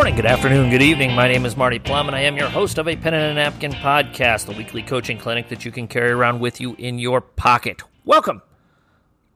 Good morning, good afternoon, good evening. My name is Marty Plum, and I am your host of a Pen and a Napkin podcast, the weekly coaching clinic that you can carry around with you in your pocket. Welcome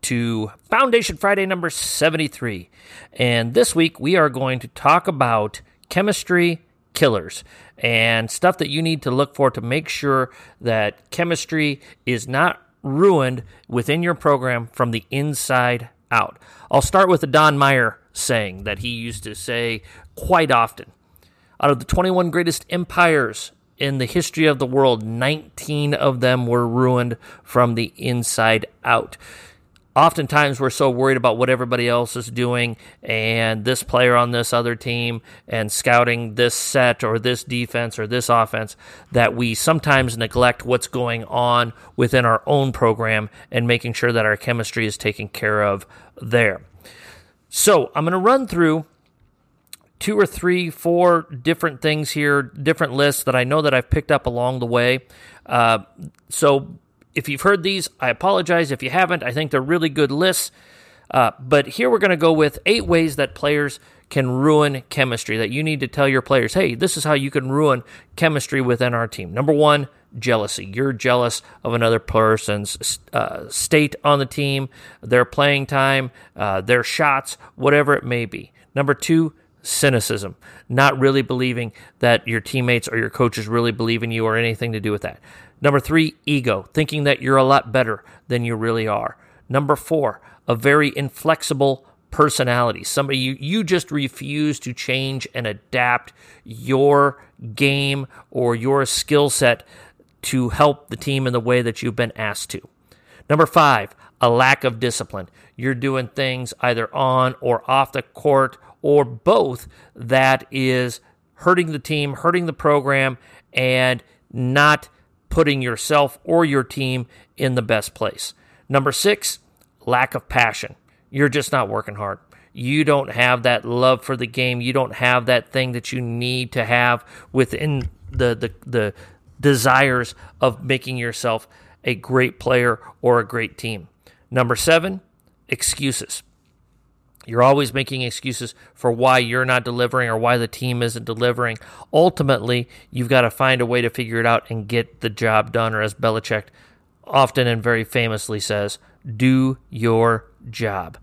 to Foundation Friday number 73. And this week we are going to talk about chemistry killers and stuff that you need to look for to make sure that chemistry is not ruined within your program from the inside out. I'll start with the Don Meyer saying that he used to say quite often. Out of the 21 greatest empires in the history of the world, 19 of them were ruined from the inside out oftentimes we're so worried about what everybody else is doing and this player on this other team and scouting this set or this defense or this offense that we sometimes neglect what's going on within our own program and making sure that our chemistry is taken care of there. So I'm going to run through two or three, four different things here, different lists that I know that I've picked up along the way. Uh, so if you've heard these, I apologize. If you haven't, I think they're really good lists. Uh, but here we're going to go with eight ways that players can ruin chemistry, that you need to tell your players, hey, this is how you can ruin chemistry within our team. Number one, jealousy. You're jealous of another person's uh, state on the team, their playing time, uh, their shots, whatever it may be. Number two, cynicism, not really believing that your teammates or your coaches really believe in you or anything to do with that. Number three, ego, thinking that you're a lot better than you really are. Number four, a very inflexible personality. Somebody you, you just refuse to change and adapt your game or your skill set to help the team in the way that you've been asked to. Number five, a lack of discipline. You're doing things either on or off the court or both that is hurting the team, hurting the program, and not putting yourself or your team in the best place. Number six, lack of passion. You're just not working hard. You don't have that love for the game. You don't have that thing that you need to have within the, the, the desires of making yourself a great player or a great team. Number seven, excuses. You're always making excuses for why you're not delivering or why the team isn't delivering. Ultimately, you've got to find a way to figure it out and get the job done, or as Belichick often and very famously says, do your job.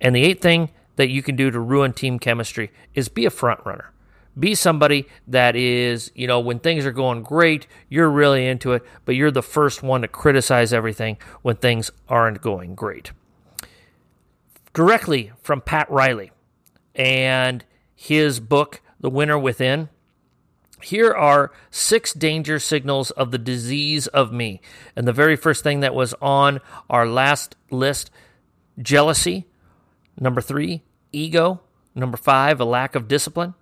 And the eighth thing that you can do to ruin team chemistry is be a front runner. Be somebody that is, you know, when things are going great, you're really into it, but you're the first one to criticize everything when things aren't going great directly from Pat Riley and his book, The Winner Within. Here are six danger signals of the disease of me. And the very first thing that was on our last list jealousy. Number three, ego. Number five, a lack of discipline.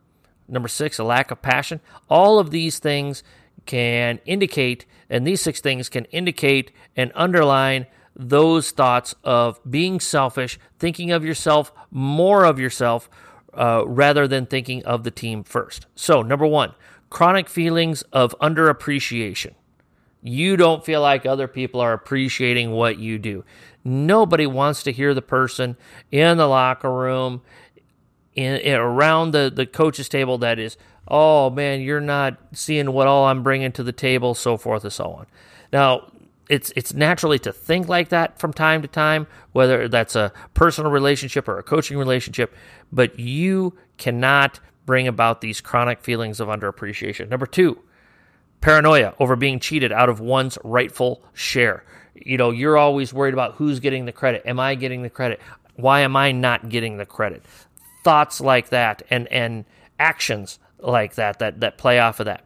Number six, a lack of passion. All of these things can indicate, and these six things can indicate and underline those thoughts of being selfish, thinking of yourself, more of yourself, uh, rather than thinking of the team first. So, number one, chronic feelings of underappreciation. You don't feel like other people are appreciating what you do. Nobody wants to hear the person in the locker room, in, in around the, the coach's table that is, oh man, you're not seeing what all I'm bringing to the table, so forth and so on. Now, it's it's naturally to think like that from time to time, whether that's a personal relationship or a coaching relationship, but you cannot bring about these chronic feelings of underappreciation. Number two, paranoia over being cheated out of one's rightful share. You know, you're always worried about who's getting the credit. Am I getting the credit? Why am I not getting the credit? Thoughts like that and and actions like that that that play off of that.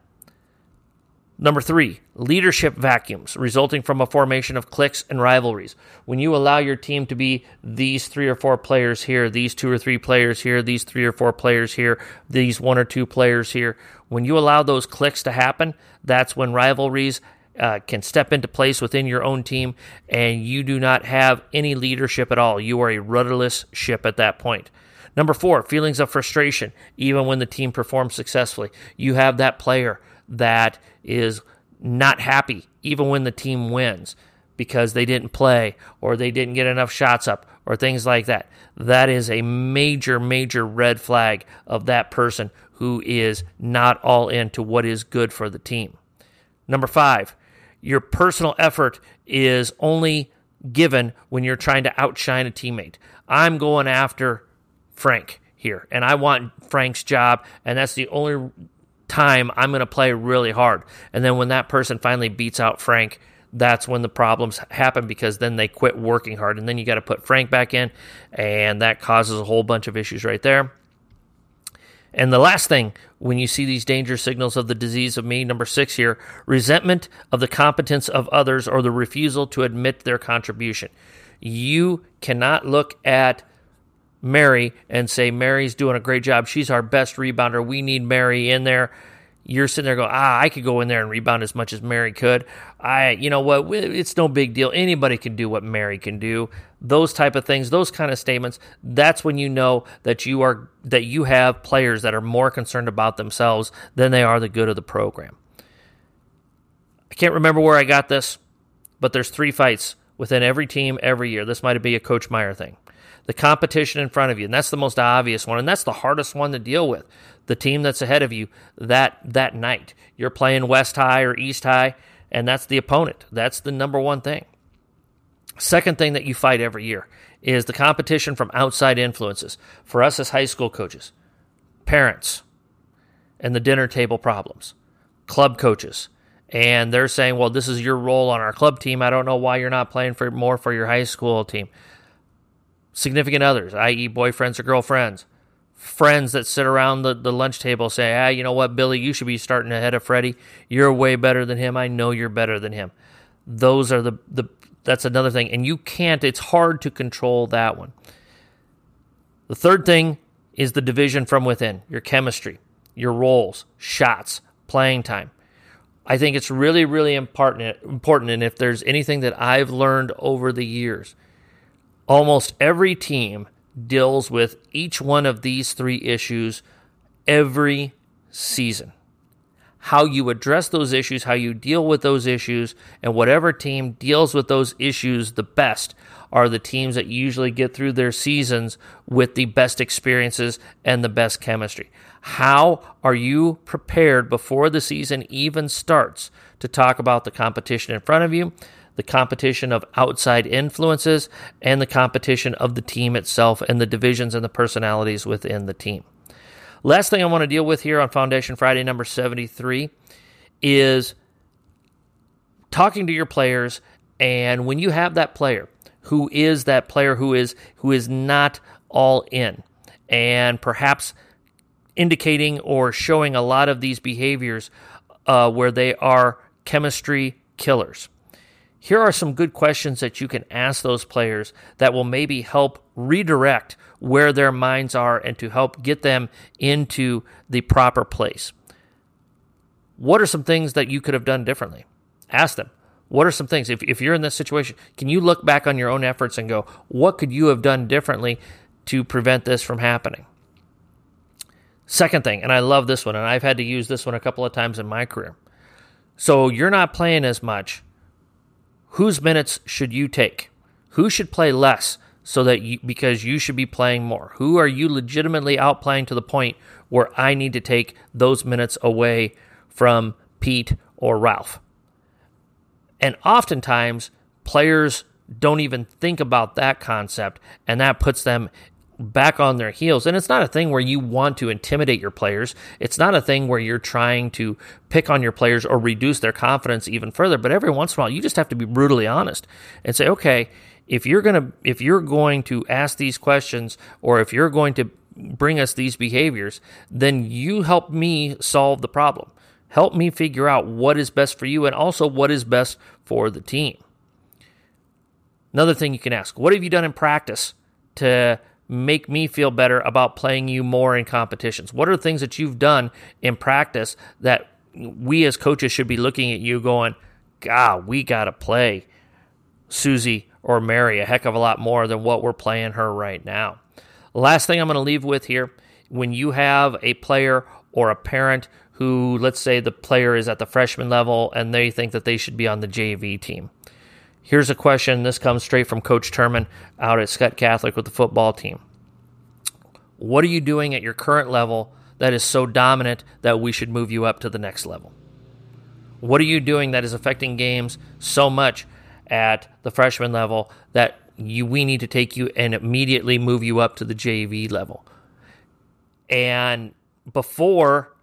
Number three, leadership vacuums resulting from a formation of cliques and rivalries. When you allow your team to be these three or four players here, these two or three players here, these three or four players here, these one or two players here, when you allow those cliques to happen, that's when rivalries uh, can step into place within your own team and you do not have any leadership at all. You are a rudderless ship at that point. Number four, feelings of frustration, even when the team performs successfully. You have that player that is not happy even when the team wins. because they didn't play or they didn't get enough shots up or things like that. That is a major, major red flag of that person who is not all into what is good for the team. Number five, your personal effort is only given when you're trying to outshine a teammate. I'm going after Frank here, and I want Frank's job, and that's the only time I'm going to play really hard. And then when that person finally beats out Frank, that's when the problems happen because then they quit working hard. And then you got to put Frank back in, and that causes a whole bunch of issues right there. And the last thing, when you see these danger signals of the disease of me, number six here, resentment of the competence of others or the refusal to admit their contribution. You cannot look at Mary and say, Mary's doing a great job. She's our best rebounder. We need Mary in there. You're sitting there going, ah, I could go in there and rebound as much as Mary could. I, you know what? It's no big deal. Anybody can do what Mary can do. Those type of things, those kind of statements. That's when you know that you are that you have players that are more concerned about themselves than they are the good of the program. I can't remember where I got this, but there's three fights within every team every year. This might be a Coach Meyer thing the competition in front of you. And that's the most obvious one. And that's the hardest one to deal with. The team that's ahead of you that, that night. You're playing West High or East High, and that's the opponent. That's the number one thing. Second thing that you fight every year is the competition from outside influences. For us as high school coaches, parents, and the dinner table problems, club coaches, and they're saying, "Well, this is your role on our club team. I don't know why you're not playing for more for your high school team." Significant others, i.e., boyfriends or girlfriends, friends that sit around the, the lunch table say, ah, you know what, Billy, you should be starting ahead of Freddie. You're way better than him. I know you're better than him. Those are the, the that's another thing. And you can't, it's hard to control that one. The third thing is the division from within, your chemistry, your roles, shots, playing time. I think it's really, really important. Important, and if there's anything that I've learned over the years, Almost every team deals with each one of these three issues every season. How you address those issues, how you deal with those issues, and whatever team deals with those issues the best are the teams that usually get through their seasons with the best experiences and the best chemistry. How are you prepared before the season even starts to talk about the competition in front of you? The competition of outside influences, and the competition of the team itself and the divisions and the personalities within the team. Last thing I want to deal with here on Foundation Friday number 73 is talking to your players and when you have that player who is that player who is who is not all in and perhaps indicating or showing a lot of these behaviors uh, where they are chemistry killers here are some good questions that you can ask those players that will maybe help redirect where their minds are and to help get them into the proper place. What are some things that you could have done differently? Ask them. What are some things? If, if you're in this situation, can you look back on your own efforts and go, what could you have done differently to prevent this from happening? Second thing, and I love this one, and I've had to use this one a couple of times in my career. So you're not playing as much whose minutes should you take? Who should play less so that you, because you should be playing more? Who are you legitimately outplaying to the point where I need to take those minutes away from Pete or Ralph? And oftentimes, players don't even think about that concept, and that puts them back on their heels. And it's not a thing where you want to intimidate your players. It's not a thing where you're trying to pick on your players or reduce their confidence even further. But every once in a while, you just have to be brutally honest and say, okay, if you're going to if you're going to ask these questions or if you're going to bring us these behaviors, then you help me solve the problem. Help me figure out what is best for you and also what is best for the team. Another thing you can ask, what have you done in practice to make me feel better about playing you more in competitions? What are the things that you've done in practice that we as coaches should be looking at you going, God, we got to play Susie or Mary a heck of a lot more than what we're playing her right now. Last thing I'm going to leave with here when you have a player or a parent who, let's say, the player is at the freshman level and they think that they should be on the JV team. Here's a question. This comes straight from Coach Turman out at Scott Catholic with the football team. What are you doing at your current level that is so dominant that we should move you up to the next level? What are you doing that is affecting games so much at the freshman level that you we need to take you and immediately move you up to the JV level? And before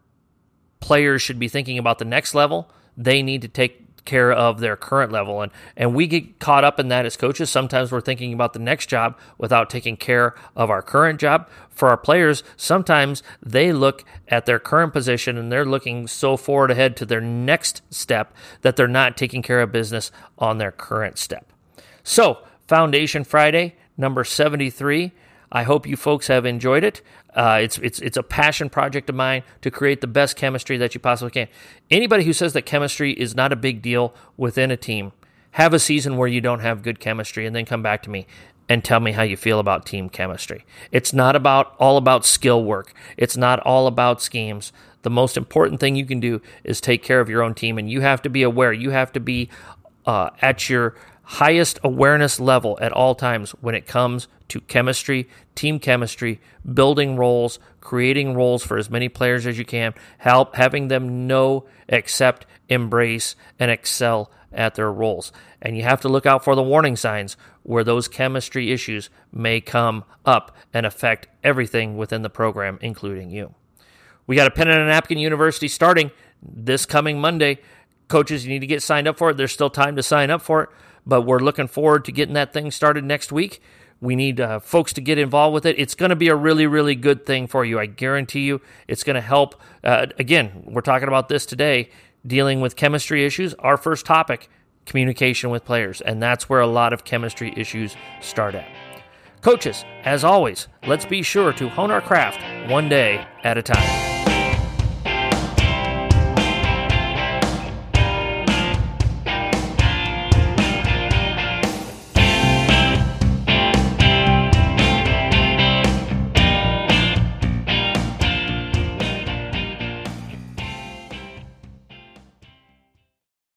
players should be thinking about the next level, they need to take care of their current level. And and we get caught up in that as coaches. Sometimes we're thinking about the next job without taking care of our current job. For our players sometimes they look at their current position and they're looking so forward ahead to their next step that they're not taking care of business on their current step. So foundation friday number 73 I hope you folks have enjoyed it. Uh, it's it's it's a passion project of mine to create the best chemistry that you possibly can. Anybody who says that chemistry is not a big deal within a team, have a season where you don't have good chemistry, and then come back to me and tell me how you feel about team chemistry. It's not about all about skill work. It's not all about schemes. The most important thing you can do is take care of your own team, and you have to be aware. You have to be uh, at your highest awareness level at all times when it comes to chemistry, team chemistry, building roles, creating roles for as many players as you can, help having them know, accept, embrace, and excel at their roles. And you have to look out for the warning signs where those chemistry issues may come up and affect everything within the program, including you. We got a pen and a napkin university starting this coming Monday. Coaches, you need to get signed up for it. There's still time to sign up for it but we're looking forward to getting that thing started next week. We need uh, folks to get involved with it. It's going to be a really, really good thing for you. I guarantee you it's going to help. Uh, again, we're talking about this today, dealing with chemistry issues. Our first topic communication with players, and that's where a lot of chemistry issues start at. Coaches, as always, let's be sure to hone our craft one day at a time.